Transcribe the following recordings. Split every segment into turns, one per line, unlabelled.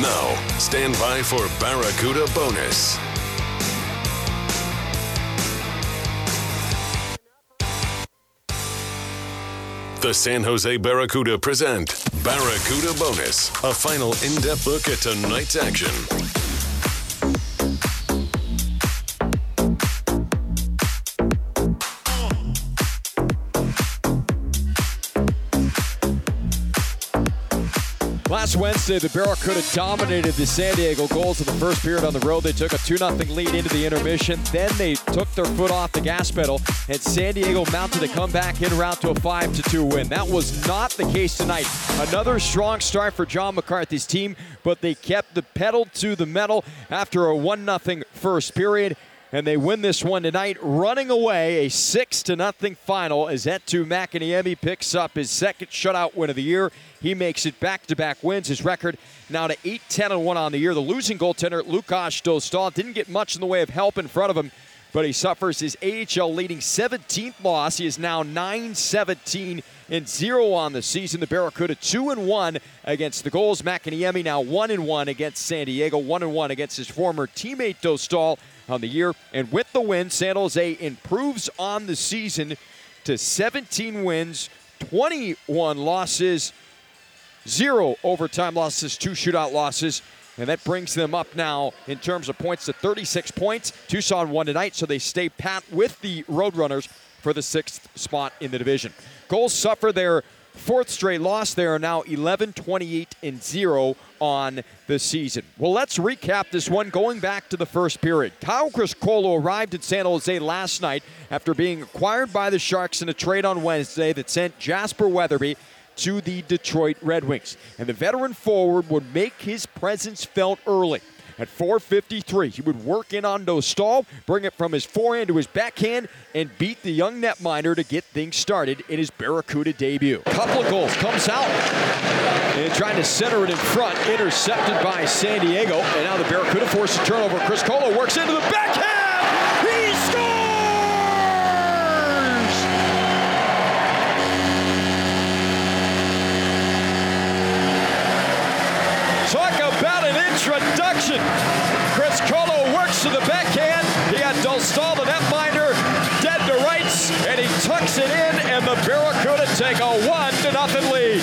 Now, stand by for Barracuda Bonus. The San Jose Barracuda present Barracuda Bonus, a final in depth look at tonight's action.
Last Wednesday, the Barracuda dominated the San Diego Gulls in the first period on the road. They took a 2 0 lead into the intermission. Then they took their foot off the gas pedal, and San Diego mounted a comeback in route to a 5 2 win. That was not the case tonight. Another strong start for John McCarthy's team, but they kept the pedal to the metal after a 1 0 first period and they win this one tonight, running away a six to nothing final as Eetu Makiniemi picks up his second shutout win of the year. He makes it back-to-back wins. His record now to 8-10 and 1 on the year. The losing goaltender Lukas Dostal didn't get much in the way of help in front of him, but he suffers his AHL leading 17th loss. He is now 9-17 and 0 on the season. The Barracuda 2 and 1 against the Gulls. Makiniemi now 1 and 1 against San Diego, 1 and 1 against his former teammate Dostal on the year. And with the win, San Jose improves on the season to 17 wins, 21 losses, zero overtime losses, two shootout losses. And that brings them up now in terms of points to 36 points. Tucson won tonight, so they stay pat with the Roadrunners for the sixth spot in the division. Gulls suffer their fourth straight loss. They are now 11, 28, and 0 on the season. Well, let's recap this one going back to the first period. Kyle Criscuolo arrived in San Jose last night after being acquired by the Sharks in a trade on Wednesday that sent Jasper Weatherby to the Detroit Red Wings. And the veteran forward would make his presence felt early. At 4.53, he would work in on Dostal, bring it from his forehand to his backhand, and beat the young netminder to get things started in his Barracuda debut. Couple of goals, comes out, and trying to center it in front, intercepted by San Diego. And now the Barracuda forces a turnover. Criscuolo works into the backhand. To the backhand. He had Dostal, the netminder, dead to rights, and he tucks it in, and the Barracuda take a one to nothing lead.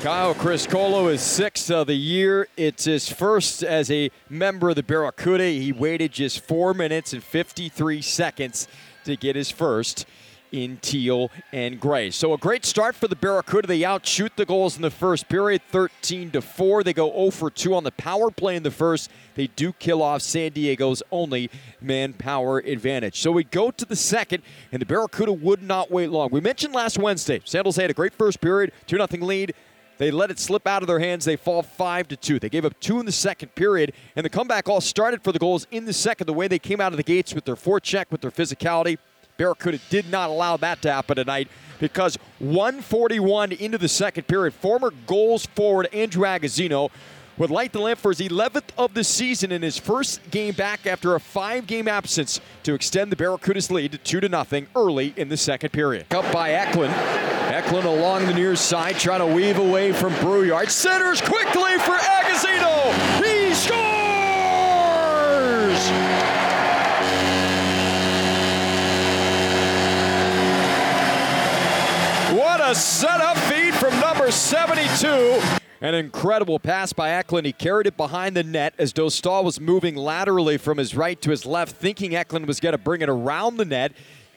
Kyle Criscuolo is sixth of the year. It's his first as a member of the Barracuda. He waited just four minutes and 53 seconds to get his first in teal and gray. So a great start for the Barracuda. They outshoot the Gulls in the first period, 13 to 4. They go 0 for 2 on the power play in the first. They do kill off San Diego's only manpower advantage. So we go to the second, and the Barracuda would not wait long. We mentioned last Wednesday, San Jose had a great first period, 2 0 lead. They let it slip out of their hands. They fall five to two. They gave up two in the second period, and the comeback all started for the Gulls in the second. The way they came out of the gates with their forecheck, with their physicality, Barracuda did not allow that to happen tonight because 141 into the second period, former Gulls forward Andrew Agozzino would light the lamp for his 11th of the season in his first game back after a five-game absence to extend the Barracuda's lead to 2 to nothing early in the second period. Up by Eklund. Eklund along the near side trying to weave away from Brouillard. Centers quickly for Agozzino. What a setup feed from number 72. An incredible pass by Eklund. He carried it behind the net as Dostal was moving laterally from his right to his left, thinking Eklund was going to bring it around the net.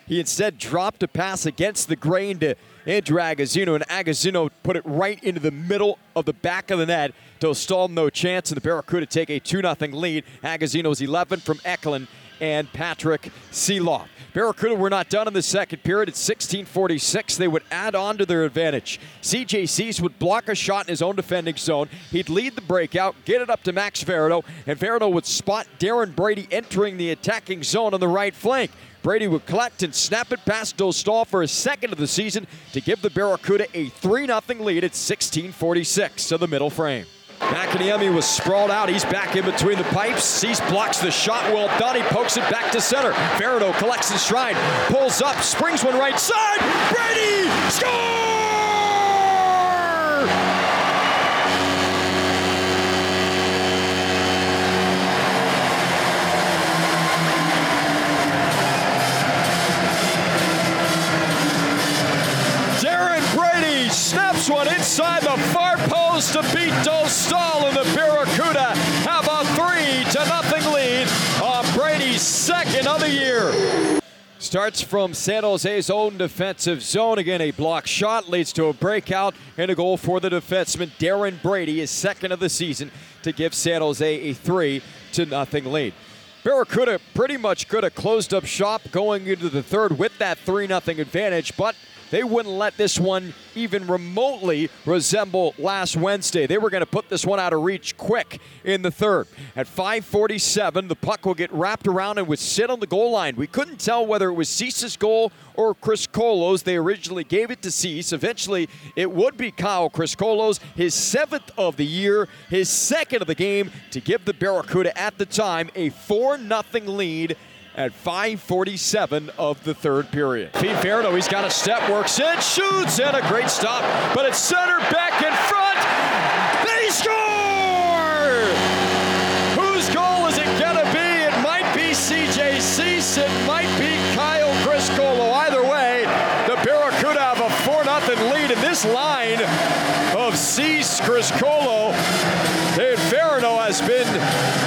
He instead dropped a pass against the grain to Andrew Agozzino, and Agozzino put it right into the middle of the back of the net. Dostal no chance, and the Barracuda take a 2 0 lead. Agozzino's 11 from Eklund and Patrick Sieloff. Barracuda were not done in the second period. At 16:46, they would add on to their advantage. CJ Suess would block a shot in his own defending zone. He'd lead the breakout, get it up to Max Veronneau, and Veronneau would spot Darren Brady entering the attacking zone on the right flank. Brady would collect and snap it past Dostal for his second of the season to give the Barracuda a 3 0 lead at 16:46 to the middle frame. Makiniemi was sprawled out. He's back in between the pipes. Suess blocks the shot. Well done. He pokes it back to center. Veronneau collects his stride, pulls up, springs one right side. Brady score! Snaps one inside the far post to beat Dostal, and the Barracuda have a three to nothing lead on Brady's second of the year. Starts from San Jose's own defensive zone. Again, a block shot leads to a breakout and a goal for the defenseman Darren Brady, his second of the season, to give San Jose a three to nothing lead. Barracuda pretty much could have closed up shop going into the third with that 3 0 advantage, but they wouldn't let this one even remotely resemble last Wednesday. They were going to put this one out of reach quick in the third. At 5:47, the puck will get wrapped around and would sit on the goal line. We couldn't tell whether it was Suess's goal or Criscuolo's. They originally gave it to Suess. Eventually, it would be Kyle Criscuolo's, his seventh of the year, his second of the game, to give the Barracuda at the time a 4 0 lead at 5:47 of the third period. Pete Veronneau, he's got a step, works in, shoots, and a great stop, but it's center back in front. They score! Whose goal is it gonna be? It might be CJ Suess, it might be Kyle Criscuolo. Either way, the Barracuda have a 4-0 lead in this line of Suess, Criscuolo, and Veronneau has been.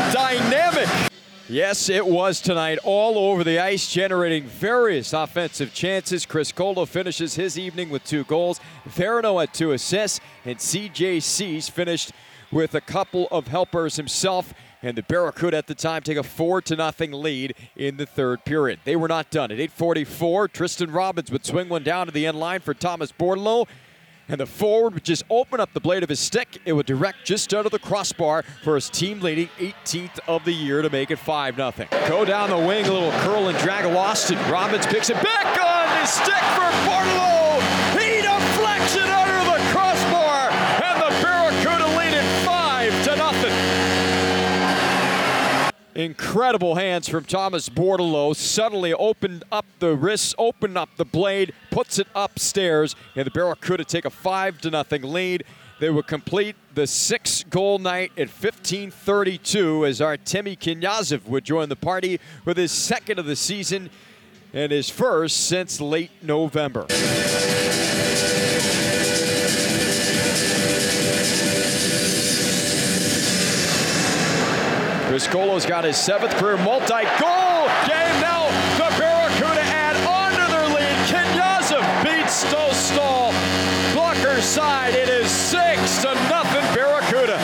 Yes, it was tonight, all over the ice, generating various offensive chances. Criscuolo finishes his evening with two goals. Veronneau had two assists, and CJ Suess finished with a couple of helpers himself. And the Barracuda at the time take a four to nothing lead in the third period. They were not done. At 8:44, Tristen Robins would swing one down to the end line for Thomas Bordeleau. And the forward would just open up the blade of his stick. It would direct just under the crossbar for his team leading 18th of the year to make it 5 0. Go down the wing, a little curl and drag of Austin. Robins picks it back on his stick for Bordeleau. Incredible hands from Thomas Bordeleau. Suddenly opened up the wrists, opened up the blade, puts it upstairs, and the Barracuda take a five to nothing lead. They would complete the six-goal night at 15:32 as Artemi Knyazev would join the party with his second of the season and his first since late November. Criscuolo's got his seventh career multi-goal game now. The Barracuda add on to their lead. Knyazev beats Dostal. Blocker side. It is six to nothing Barracuda.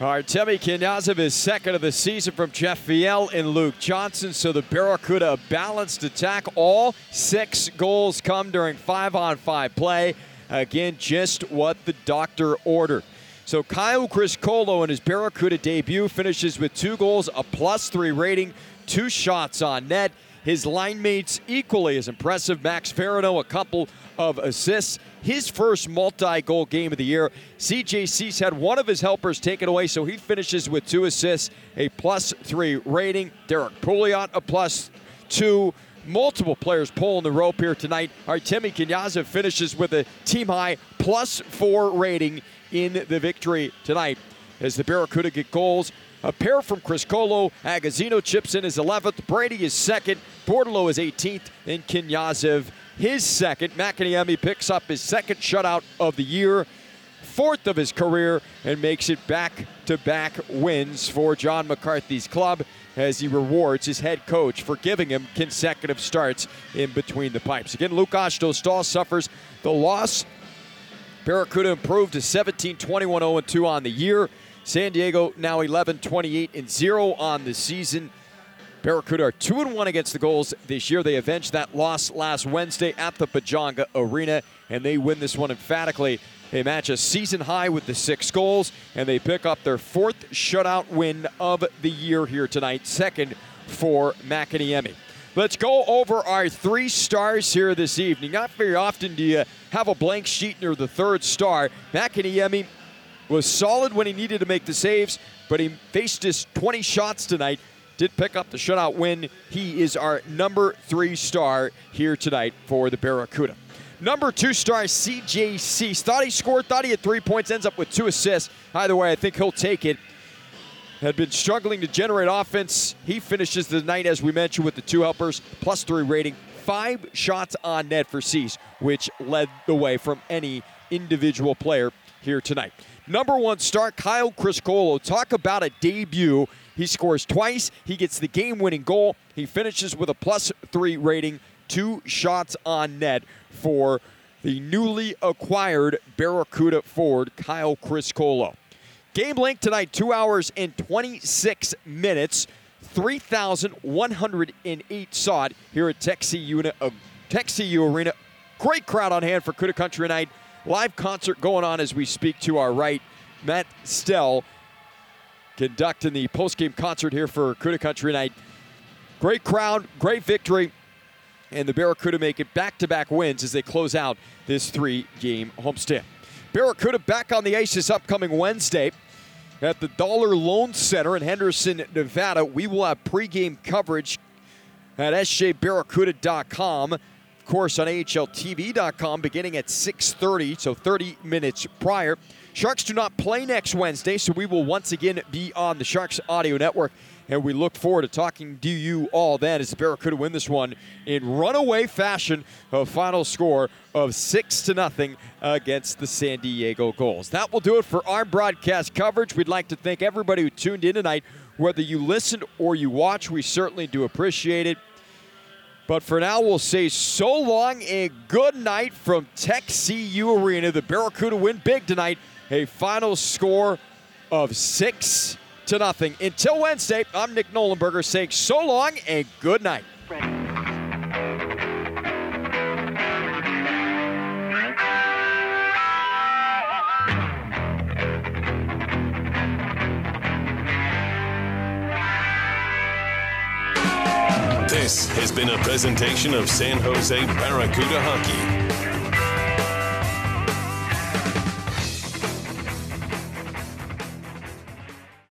Artemi Knyazev is second of the season from Jeff Viel and Luke Johnson. So the Barracuda balanced attack. All six goals come during five-on-five play. Again, just what the doctor ordered. So Kyle Criscuolo in his Barracuda debut finishes with two goals, a plus three rating, two shots on net. His line mates equally as impressive. Max Veronneau, a couple of assists. His first multi-goal game of the year. CJ Suess had one of his helpers taken away, so he finishes with two assists, a plus three rating. Derek Pouliot, a plus two. Multiple players pulling the rope here tonight. Artemi Knyazev finishes with a team high plus four rating in the victory tonight as the Barracuda get goals. A pair from Chris Colo. Agozzino chips in his 11th. Brady is second. Bordeleau is 18th. And Knyazev his second. Makiniemi picks up his second shutout of the year, fourth of his career, and makes it back to back wins for John McCarthy's club as he rewards his head coach for giving him consecutive starts in between the pipes. Again, Lukas Dostal suffers the loss Barracuda improved to 17 21 0 2 on the year. San Diego now 11 28 and 0 on the season. Barracuda are 2 and 1 against the Gulls this year. They avenged that loss last Wednesday at the Pechanga Arena, and they win this one emphatically. They match a season high with the six goals, and they pick up their fourth shutout win of the year here tonight, second for Makiniemi. Let's go over our three stars here this evening. Not very often do you have a blank sheet near the third star. Makiniemi was solid when he needed to make the saves, but he faced his 20 shots tonight did pick up the shutout win. He is our number three star here tonight for the Barracuda. Number two star, CJ CJC. Thought he scored, thought he had three points, ends up with two assists. Either way, I think he'll take it. Had been struggling to generate offense. He finishes the night, as we mentioned, with the two helpers, plus three rating. Five shots on net for C's, which led the way from any individual player here tonight. Number one star, Kyle Criscuolo. Talk about a debut he scores twice. He gets the game winning goal. He finishes with a plus three rating, two shots on net for the newly acquired Barracuda forward, Kyle Criscuolo. Game length tonight, two hours and 26 minutes. 3,108 saw it here at Tech CU, uh, CU Arena. Great crowd on hand for Cuda Country Night. Live concert going on as we speak to our right. Matt Stell conducting the post-game concert here for Cuda Country Night. Great crowd, great victory, and the Barracuda make it back-to-back wins as they close out this three-game homestand. Barracuda back on the ice this upcoming Wednesday at the Dollar Loan Center in Henderson, Nevada. We will have pregame coverage at sjbarracuda.com. Course, on AHLTV.com beginning at 6.30, so 30 minutes prior. Sharks do not play next Wednesday, so we will once again be on the Sharks Audio Network. And we look forward to talking to you all then as the Barracuda win this one in runaway fashion. A final score of six to nothing against the San Diego Gulls. That will do it for our broadcast coverage. We'd like to thank everybody who tuned in tonight. Whether you listened or you watch, we certainly do appreciate it. But for now, we'll say so long and good night from Tech CU Arena. The Barracuda win big tonight a final score of six to nothing. Until Wednesday, I'm Nick Nollenberger saying so long and good night.
This has been a presentation of San Jose Barracuda Hockey.